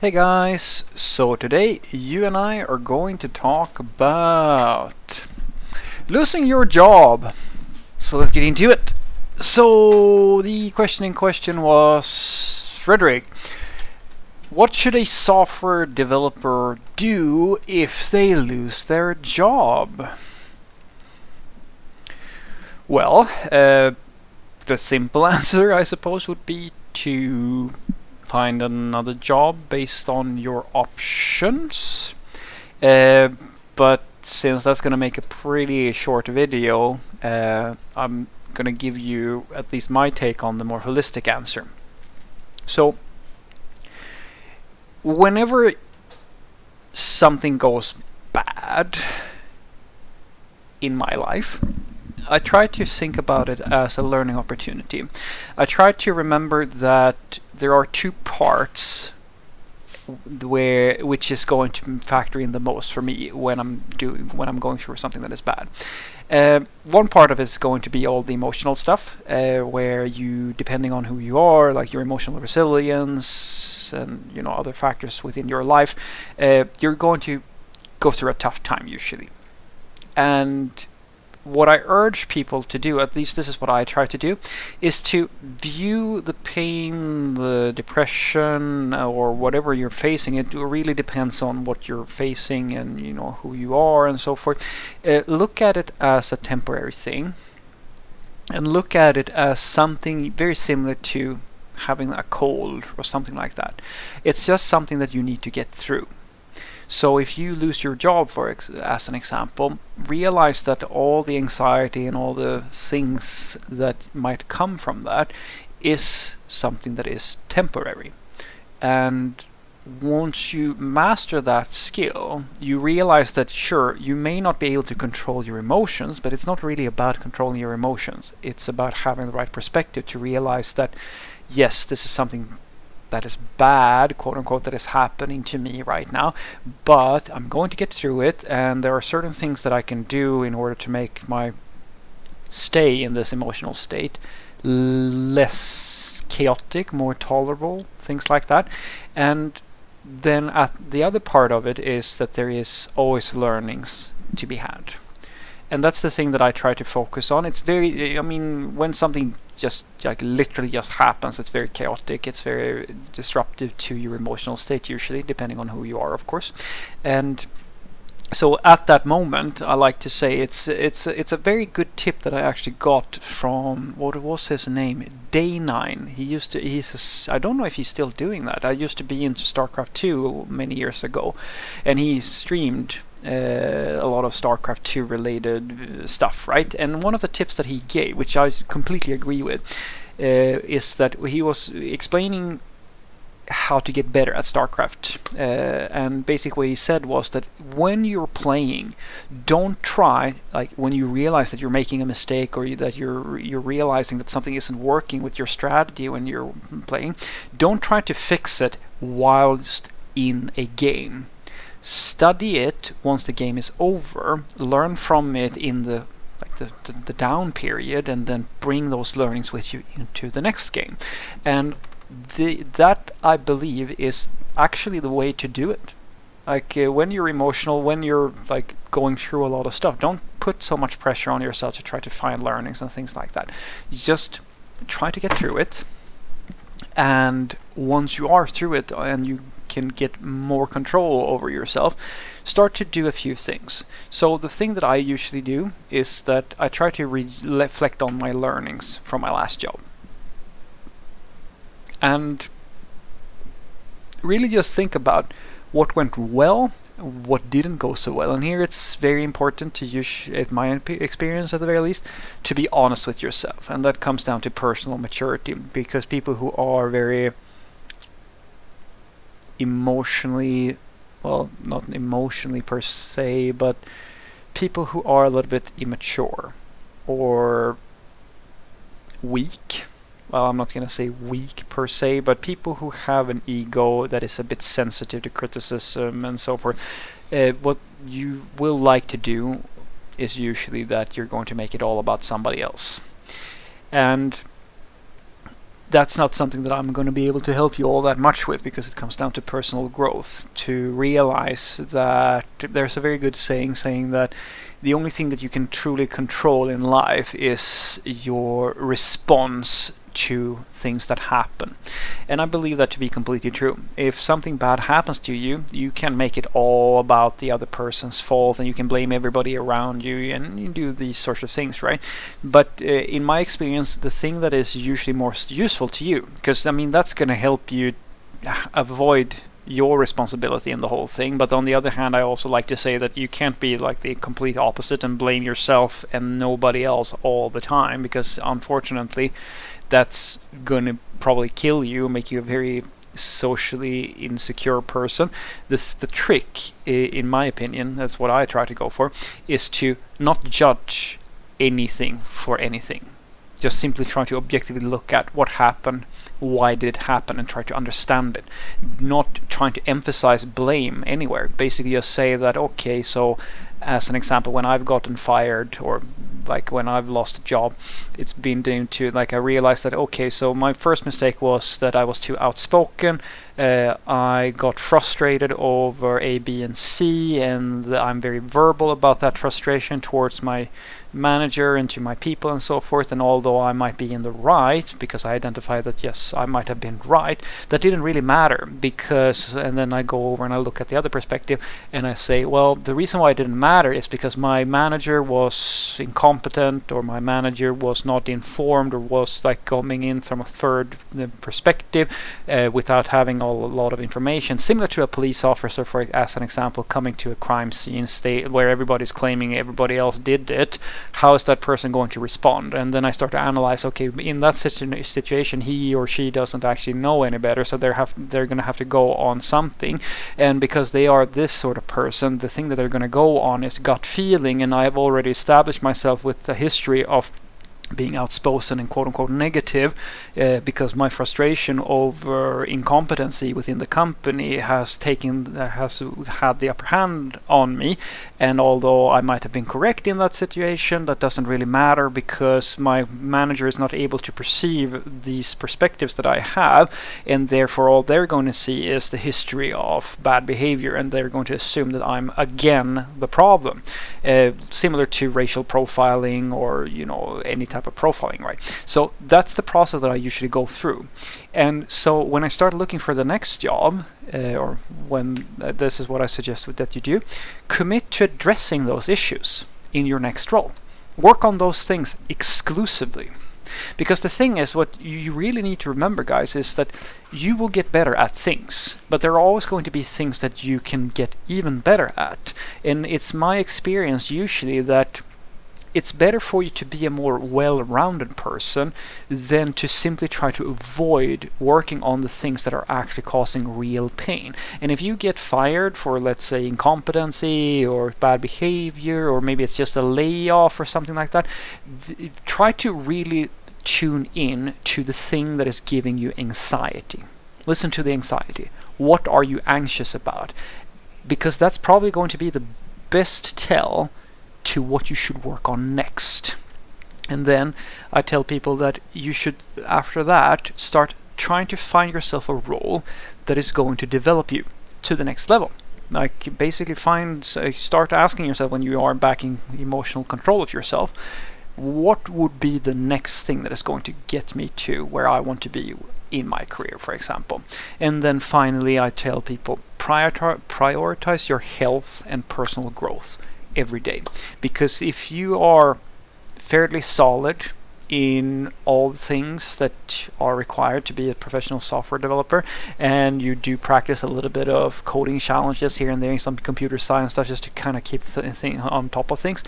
Hey guys, so today you and I are going to talk about losing your job. So let's get into it. So the question in question was Frederick, what should a software developer do if they lose their job? Well, uh, the simple answer, I suppose, would be to find another job based on your options. Uh, but since that's going to make a pretty short video, uh, I'm going to give you at least my take on the more holistic answer. So, whenever something goes bad in my life, I try to think about it as a learning opportunity. I try to remember that there are two parts where which is going to factor in the most for me when I'm doing when I'm going through something that is bad. Uh, one part of it is going to be all the emotional stuff, uh, where you, depending on who you are, like your emotional resilience and you know other factors within your life, uh, you're going to go through a tough time usually. And what I urge people to do, at least this is what I try to do, is to view the pain, the depression, or whatever you're facing. It really depends on what you're facing and you know who you are and so forth. Uh, look at it as a temporary thing, and look at it as something very similar to having a cold or something like that. It's just something that you need to get through. So if you lose your job, for as an example, realize that all the anxiety and all the things that might come from that is something that is temporary. And once you master that skill, you realize that sure, you may not be able to control your emotions, but it's not really about controlling your emotions. It's about having the right perspective to realize that yes, this is something that is bad, quote unquote, that is happening to me right now, but I'm going to get through it, and there are certain things that I can do in order to make my stay in this emotional state less chaotic, more tolerable, things like that. And then at the other part of it is that there is always learnings to be had and that's the thing that I try to focus on. It's very, I mean, when something just like literally just happens, it's very chaotic. It's very disruptive to your emotional state, usually, depending on who you are, of course. And so at that moment, I like to say it's it's it's a very good tip that I actually got from what was his name, Day Nine. He used to he's a, I don't know if he's still doing that. I used to be into StarCraft 2 many years ago, and he streamed uh, a lot of StarCraft 2 related uh, stuff, right? And one of the tips that he gave, which I completely agree with, uh, is that he was explaining how to get better at StarCraft. Uh, and basically what he said was that when you're playing, don't try like when you realize that you're making a mistake or that you're you're realizing that something isn't working with your strategy when you're playing, don't try to fix it whilst in a game study it once the game is over, learn from it in the like the, the, the, down period, and then bring those learnings with you into the next game. And the, that I believe is actually the way to do it. Like uh, when you're emotional, when you're like going through a lot of stuff, don't put so much pressure on yourself to try to find learnings and things like that. Just try to get through it. And once you are through it and you can get more control over yourself, start to do a few things. So the thing that I usually do is that I try to reflect on my learnings from my last job. And really just think about what went well, what didn't go so well. And here it's very important to use, in my experience at the very least, to be honest with yourself. And that comes down to personal maturity because people who are very emotionally, well, not emotionally per se, but people who are a little bit immature or weak. Well, I'm not going to say weak per se, but people who have an ego that is a bit sensitive to criticism and so forth. Uh, what you will like to do is usually that you're going to make it all about somebody else. And that's not something that I'm going to be able to help you all that much with because it comes down to personal growth. To realize that there's a very good saying saying that the only thing that you can truly control in life is your response to things that happen. And I believe that to be completely true. If something bad happens to you, you can make it all about the other person's fault and you can blame everybody around you and you do these sorts of things, right? But uh, in my experience, the thing that is usually most useful to you, because I mean, that's going to help you avoid your responsibility in the whole thing. But on the other hand, I also like to say that you can't be like the complete opposite and blame yourself and nobody else all the time because unfortunately, that's to probably kill you, make you a very socially insecure person. This the trick, in my opinion, that's what I try to go for, is to not judge anything for anything. Just simply try to objectively look at what happened, why did it happen, and try to understand it. Not trying to emphasize blame anywhere. Basically, just say that okay, so as an example, when I've gotten fired or like when I've lost a job, it's been due to like I realized that okay, so my first mistake was that I was too outspoken. Uh, I got frustrated over A, B, and C, and I'm very verbal about that frustration towards my manager and to my people and so forth. And although I might be in the right because I identify that yes, I might have been right, that didn't really matter because. And then I go over and I look at the other perspective and I say, well, the reason why it didn't matter is because my manager was incompetent or my manager was not informed or was like coming in from a third uh, perspective uh, without having a lot of information, similar to a police officer, for as an example, coming to a crime scene state where everybody's claiming everybody else did it how is that person going to respond? And then I start to analyze, okay, in that situ- situation, he or she doesn't actually know any better, so they're have they're going to have to go on something, and because they are this sort of person, the thing that they're going to go on is gut feeling, and I have already established myself with the history of being outspoken and quote unquote negative uh, because my frustration over incompetency within the company has taken uh, has had the upper hand on me. And although I might have been correct in that situation that doesn't really matter because my manager is not able to perceive these perspectives that I have. And therefore all they're going to see is the history of bad behavior and they're going to assume that I'm again the problem. Uh, similar to racial profiling or you know any type type of profiling, right? So that's the process that I usually go through. And so when I start looking for the next job, uh, or when uh, this is what I suggest that you do, commit to addressing those issues in your next role. Work on those things exclusively. Because the thing is, what you really need to remember, guys, is that you will get better at things, but there are always going to be things that you can get even better at. And it's my experience usually that it's better for you to be a more well-rounded person than to simply try to avoid working on the things that are actually causing real pain. And if you get fired for, let's say, incompetency or bad behavior, or maybe it's just a layoff or something like that, th- try to really tune in to the thing that is giving you anxiety. Listen to the anxiety. What are you anxious about? Because that's probably going to be the best tell to what you should work on next. And then I tell people that you should, after that, start trying to find yourself a role that is going to develop you to the next level. Like basically find, start asking yourself when you are back in emotional control of yourself, what would be the next thing that is going to get me to where I want to be in my career, for example. And then finally, I tell people prioritize your health and personal growth every day. Because if you are fairly solid in all the things that are required to be a professional software developer and you do practice a little bit of coding challenges here and there some computer science stuff just to kind of keep th- thing on top of things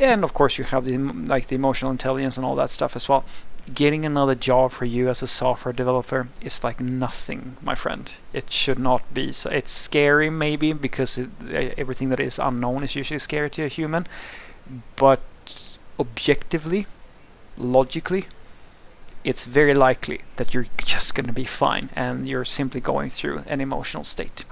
and of course you have the like the emotional intelligence and all that stuff as well getting another job for you as a software developer is like nothing, my friend. It should not be. So it's scary, maybe, because it, everything that is unknown is usually scary to a human. But objectively, logically, it's very likely that you're just going to be fine and you're simply going through an emotional state.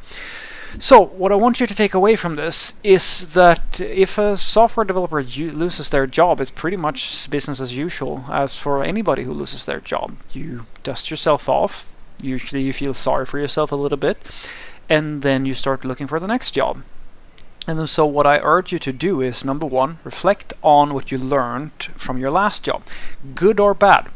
So, what I want you to take away from this is that if a software developer loses their job, it's pretty much business as usual as for anybody who loses their job. You dust yourself off, usually you feel sorry for yourself a little bit, and then you start looking for the next job. And so, what I urge you to do is number one, reflect on what you learned from your last job, good or bad.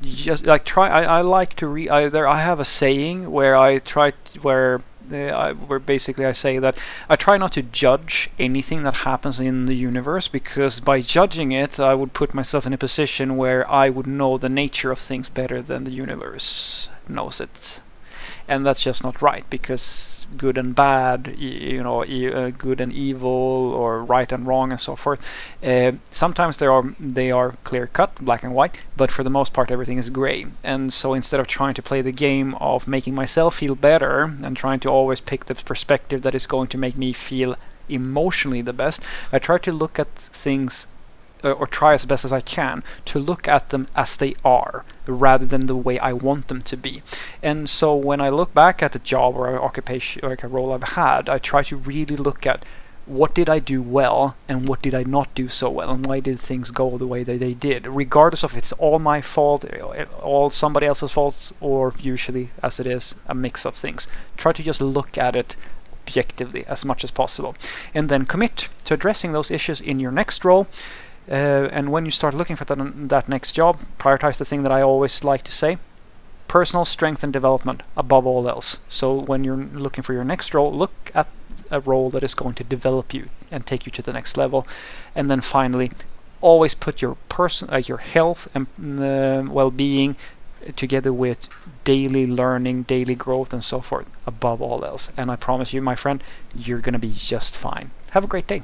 Just like try. I, I like to read. Either I have a saying where I try where uh, where basically I say that I try not to judge anything that happens in the universe because by judging it, I would put myself in a position where I would know the nature of things better than the universe knows it and that's just not right because good and bad, you know, uh, good and evil, or right and wrong, and so forth. Uh, sometimes they are they are clear cut, black and white, but for the most part, everything is gray. And so instead of trying to play the game of making myself feel better and trying to always pick the perspective that is going to make me feel emotionally the best, I try to look at things uh, or try as best as I can to look at them as they are rather than the way I want them to be. And so when I look back at a job or an occupation or like a role I've had, I try to really look at what did I do well and what did I not do so well and why did things go the way that they did regardless of it's all my fault all somebody else's faults or usually as it is a mix of things try to just look at it objectively as much as possible and then commit to addressing those issues in your next role uh, and when you start looking for that, that next job, prioritize the thing that I always like to say personal strength and development above all else. So when you're looking for your next role, look at a role that is going to develop you and take you to the next level. And then finally, always put your person, uh, your health and uh, well-being together with daily learning, daily growth, and so forth above all else. And I promise you, my friend, you're going to be just fine. Have a great day.